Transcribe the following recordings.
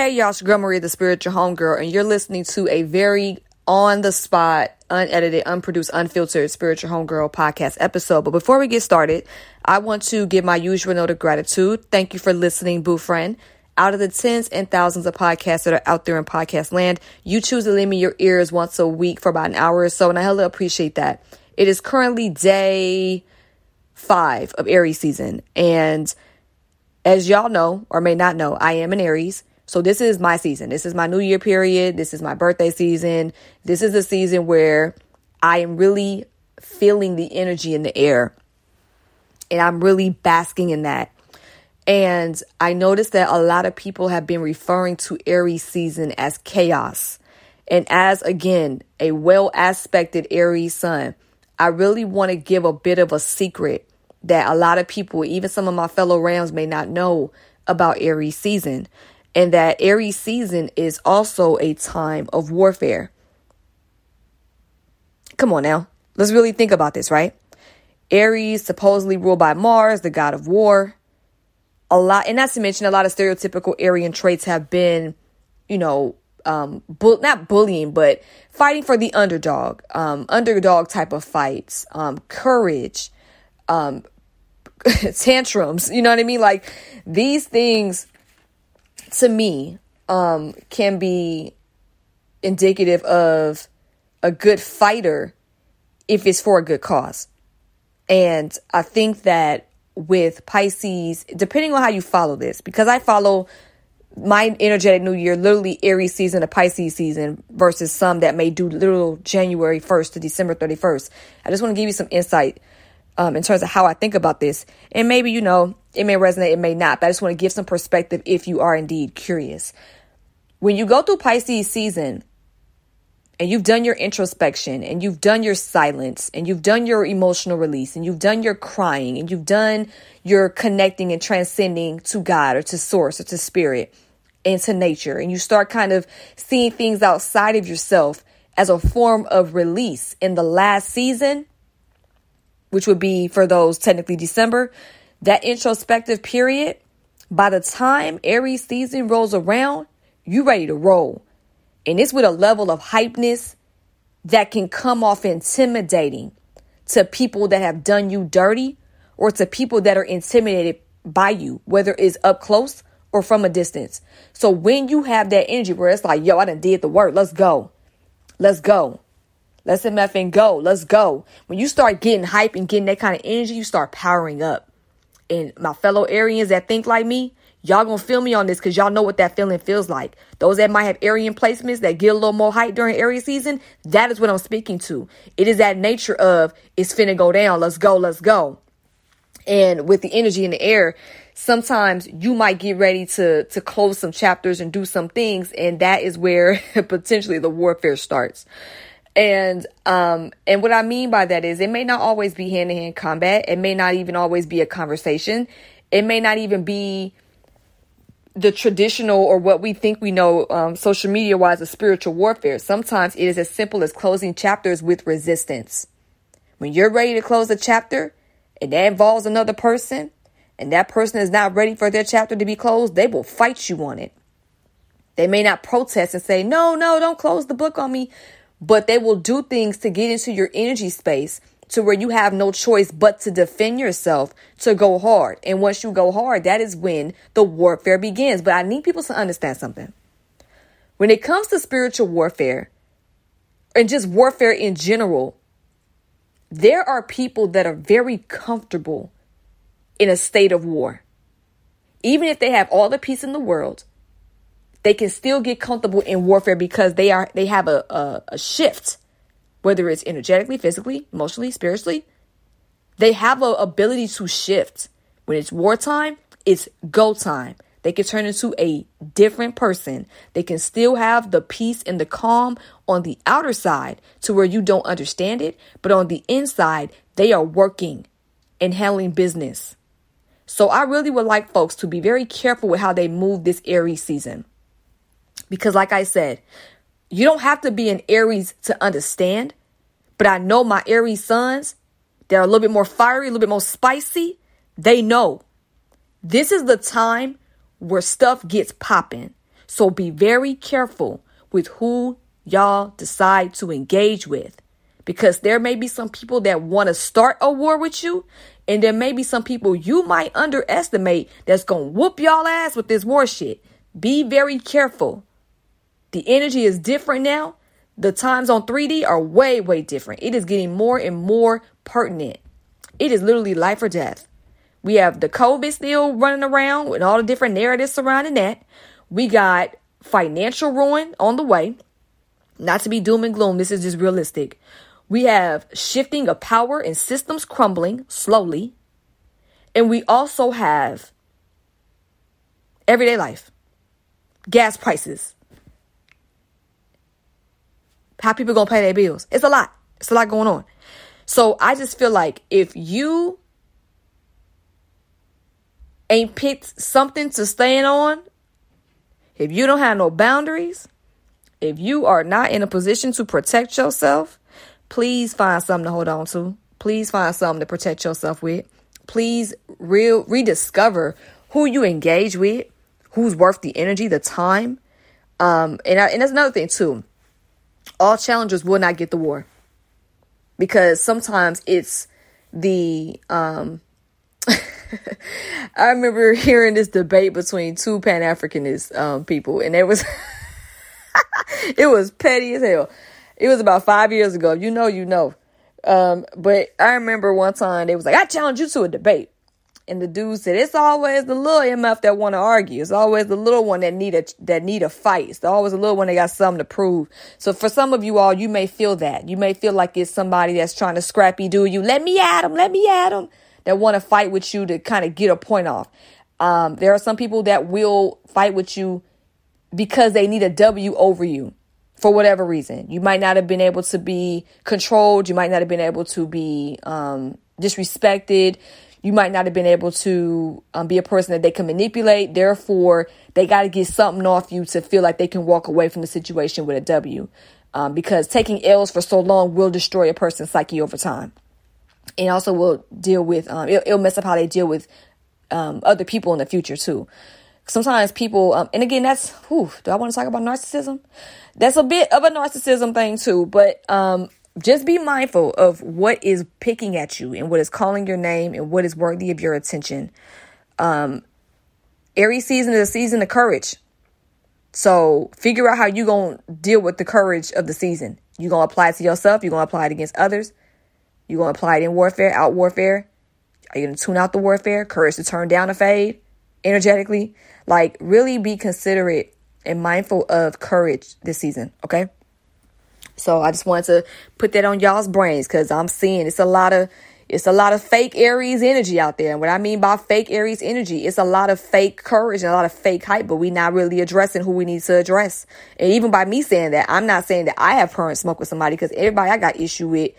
Hey, y'all, it's Girl the spiritual homegirl, and you're listening to a very on the spot, unedited, unproduced, unfiltered spiritual homegirl podcast episode. But before we get started, I want to give my usual note of gratitude. Thank you for listening, boo friend. Out of the tens and thousands of podcasts that are out there in podcast land, you choose to lend me your ears once a week for about an hour or so, and I hella appreciate that. It is currently day five of Aries season, and as y'all know or may not know, I am an Aries. So this is my season. This is my new year period. This is my birthday season. This is a season where I am really feeling the energy in the air. And I'm really basking in that. And I noticed that a lot of people have been referring to Aries season as chaos. And as again, a well aspected Aries sun, I really want to give a bit of a secret that a lot of people, even some of my fellow Rams, may not know about Aries season and that Aries season is also a time of warfare. Come on now, let's really think about this, right? Aries, supposedly ruled by Mars, the god of war. A lot, and not to mention a lot of stereotypical Arian traits have been, you know, um, bu- not bullying, but fighting for the underdog, um, underdog type of fights, um, courage, um, tantrums. You know what I mean? Like these things to me, um, can be indicative of a good fighter if it's for a good cause. And I think that with Pisces, depending on how you follow this, because I follow my energetic new year, literally Aries season to Pisces season, versus some that may do literal January 1st to December 31st. I just want to give you some insight um, in terms of how I think about this. And maybe, you know, it may resonate, it may not, but I just want to give some perspective if you are indeed curious. When you go through Pisces season and you've done your introspection and you've done your silence and you've done your emotional release and you've done your crying and you've done your connecting and transcending to God or to source or to spirit and to nature, and you start kind of seeing things outside of yourself as a form of release in the last season which would be for those technically December, that introspective period, by the time Aries season rolls around, you ready to roll. And it's with a level of hypeness that can come off intimidating to people that have done you dirty or to people that are intimidated by you, whether it's up close or from a distance. So when you have that energy where it's like, yo, I done did the work, let's go. Let's go. Let's MF and go. Let's go. When you start getting hype and getting that kind of energy, you start powering up. And my fellow Arians that think like me, y'all gonna feel me on this because y'all know what that feeling feels like. Those that might have Arian placements that get a little more hype during Aries season, that is what I'm speaking to. It is that nature of it's finna go down. Let's go. Let's go. And with the energy in the air, sometimes you might get ready to to close some chapters and do some things, and that is where potentially the warfare starts. And um and what I mean by that is it may not always be hand to hand combat. It may not even always be a conversation. It may not even be the traditional or what we think we know um, social media wise of spiritual warfare. Sometimes it is as simple as closing chapters with resistance. When you're ready to close a chapter and that involves another person and that person is not ready for their chapter to be closed, they will fight you on it. They may not protest and say, no, no, don't close the book on me but they will do things to get into your energy space to where you have no choice but to defend yourself to go hard. And once you go hard, that is when the warfare begins. But I need people to understand something. When it comes to spiritual warfare and just warfare in general, there are people that are very comfortable in a state of war. Even if they have all the peace in the world, they can still get comfortable in warfare because they are they have a, a, a shift, whether it's energetically, physically, emotionally, spiritually. They have a ability to shift. When it's wartime, it's go time. They can turn into a different person. They can still have the peace and the calm on the outer side to where you don't understand it, but on the inside, they are working and handling business. So I really would like folks to be very careful with how they move this Aries season. Because, like I said, you don't have to be an Aries to understand. But I know my Aries suns, they're a little bit more fiery, a little bit more spicy. They know this is the time where stuff gets popping. So be very careful with who y'all decide to engage with because there may be some people that want to start a war with you and there may be some people you might underestimate that's going to whoop y'all ass with this war shit. Be very careful. The energy is different now. The times on 3D are way, way different. It is getting more and more pertinent. It is literally life or death. We have the COVID still running around with all the different narratives surrounding that. We got financial ruin on the way. Not to be doom and gloom, this is just realistic. We have shifting of power and systems crumbling slowly. And we also have everyday life, gas prices, how people gonna pay their bills. It's a lot. It's a lot going on. So I just feel like if you ain't picked something to stand on, if you don't have no boundaries, if you are not in a position to protect yourself, please find something to hold on to. Please find something to protect yourself with. Please real rediscover who you engage with, who's worth the energy, the time. Um, and I, and that's another thing too. All challengers will not get the war because sometimes it's the um I remember hearing this debate between two Pan Africanist um, people, and it was it was petty as hell. It was about five years ago. You know, you know. Um, but I remember one time they was like, "I challenge you to a debate," and the dude said, "It's always the little MF that want to argue. It's always the little one that need a that need a fight. It's always the little one that got something to prove." So for some of you all, you may feel that you may feel like it's somebody that's trying to Scrappy-Doo you. Let me at him. Let me at him that want to fight with you to kind of get a point off. Um, there are some people that will fight with you because they need a W over you for whatever reason. You might not have been able to be controlled. You might not have been able to be um, disrespected. You might not have been able to um, be a person that they can manipulate. Therefore, they got to get something off you to feel like they can walk away from the situation with a W. Um, because taking L's for so long will destroy a person's psyche over time and also will deal with um, it'll, it'll mess up how they deal with um, other people in the future too. Sometimes people, um, and again, that's whew, do I want to talk about narcissism? That's a bit of a narcissism thing too, but um, just be mindful of what is picking at you and what is calling your name and what is worthy of your attention. Um, Aries season is a season of courage. So figure out how you're going to deal with the courage of the season. You're going to apply it to yourself. You're going to apply it against others. You're gonna apply it in warfare, out warfare? Are you gonna tune out the warfare? Courage to turn down a fade energetically? Like really be considerate and mindful of courage this season, okay? So I just wanted to put that on y'all's brains because I'm seeing it's a lot of it's a lot of fake Aries energy out there. And what I mean by fake Aries energy, it's a lot of fake courage and a lot of fake hype, but we're not really addressing who we need to address. And even by me saying that, I'm not saying that I have current smoke with somebody because everybody I got issue with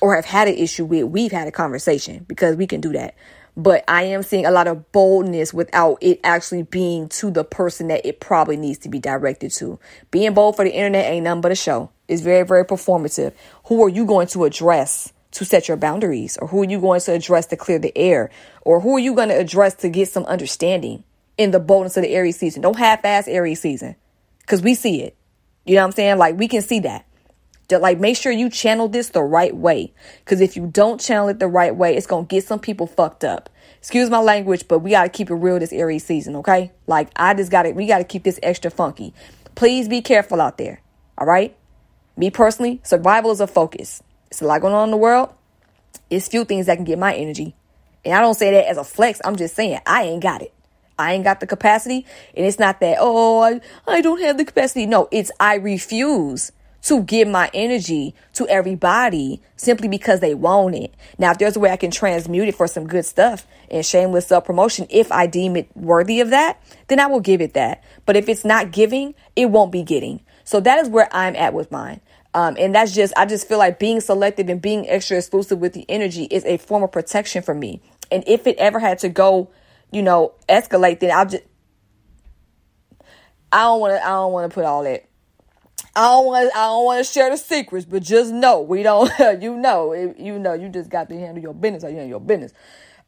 or have had an issue with, we've had a conversation because we can do that. But I am seeing a lot of boldness without it actually being to the person that it probably needs to be directed to. Being bold for the internet ain't nothing but a show. It's very, very performative. Who are you going to address to set your boundaries? Or who are you going to address to clear the air? Or who are you going to address to get some understanding in the boldness of the Aries season? Don't half ass Aries season because we see it. You know what I'm saying? Like we can see that like make sure you channel this the right way. Cause if you don't channel it the right way, it's gonna get some people fucked up. Excuse my language, but we gotta keep it real this Aries season, okay? Like I just gotta we gotta keep this extra funky. Please be careful out there. All right? Me personally, survival is a focus. It's a lot going on in the world. It's few things that can get my energy. And I don't say that as a flex. I'm just saying I ain't got it. I ain't got the capacity. And it's not that, oh, I, I don't have the capacity. No, it's I refuse to give my energy to everybody simply because they want it. Now, if there's a way I can transmute it for some good stuff and shameless self promotion, if I deem it worthy of that, then I will give it that. But if it's not giving, it won't be getting. So that is where I'm at with mine. Um, and that's just, I just feel like being selective and being extra exclusive with the energy is a form of protection for me. And if it ever had to go, you know, escalate, then I'll just, I don't want to, I don't want to put all that I don't want I don't want to share the secrets, but just know we don't. you know, you know, you just got to handle your business. Or you handle your business.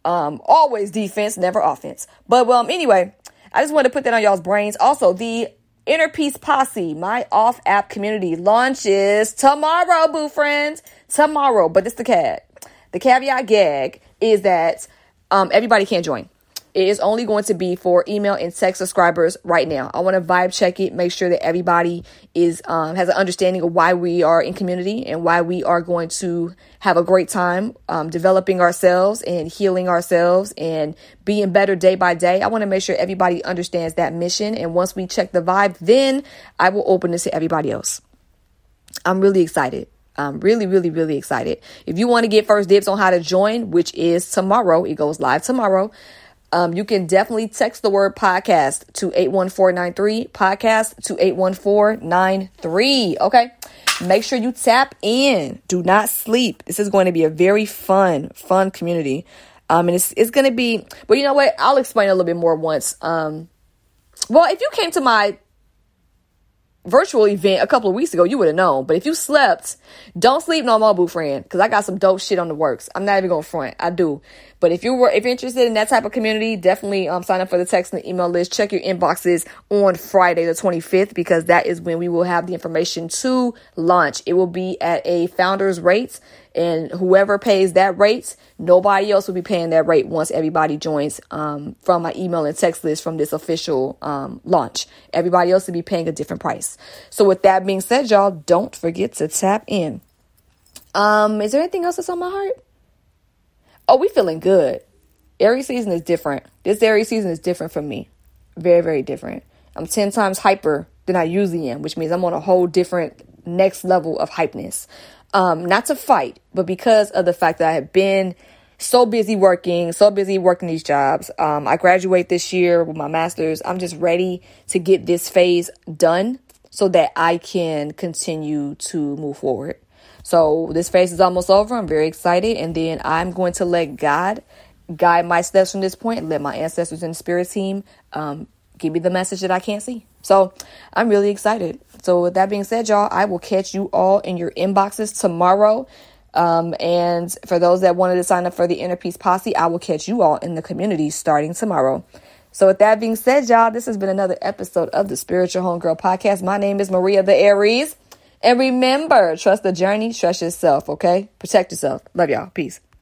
Um, always defense, never offense. But um, anyway, I just want to put that on y'all's brains. Also, the Inner Peace Posse, my off app community launches tomorrow, boo friends. Tomorrow. But this the cat. The caveat gag is that um, everybody can't join. It is only going to be for email and text subscribers right now. I want to vibe check it, make sure that everybody is um, has an understanding of why we are in community and why we are going to have a great time um, developing ourselves and healing ourselves and being better day by day. I want to make sure everybody understands that mission. And once we check the vibe, then I will open this to everybody else. I'm really excited. I'm really, really, really excited. If you want to get first dibs on how to join, which is tomorrow, it goes live tomorrow. Um, you can definitely text the word podcast to 81493, podcast to 81493. Okay. Make sure you tap in. Do not sleep. This is going to be a very fun, fun community. Um, and it's, it's going to be, but you know what? I'll explain a little bit more once. Um, well, if you came to my virtual event a couple of weeks ago, you would have known. But if you slept, don't sleep no more, boo friend, because I got some dope shit on the works. I'm not even going to front. I do. But if you were if you're interested in that type of community, definitely um, sign up for the text and the email list. Check your inboxes on Friday the 25th because that is when we will have the information to launch. It will be at a founder's rate, and whoever pays that rate, nobody else will be paying that rate once everybody joins um, from my email and text list from this official um, launch. Everybody else will be paying a different price. So with that being said, y'all, don't forget to tap in. Um, is there anything else that's on my heart? Oh, we feeling good. Aries season is different. This Aries season is different for me. Very, very different. I'm 10 times hyper than I usually am, which means I'm on a whole different next level of hypeness. Um, not to fight, but because of the fact that I have been so busy working, so busy working these jobs. Um, I graduate this year with my master's. I'm just ready to get this phase done so that I can continue to move forward. So this phase is almost over. I'm very excited. And then I'm going to let God guide my steps from this point, let my ancestors and spirit team um, give me the message that I can't see. So I'm really excited. So with that being said, y'all, I will catch you all in your inboxes tomorrow. Um, and for those that wanted to sign up for the Inner Peace Posse, I will catch you all in the community starting tomorrow. So with that being said, y'all, this has been another episode of the Spiritual Homegirl Podcast. My name is Maria the Aries. And remember, trust the journey, trust yourself, okay? Protect yourself. Love y'all. Peace.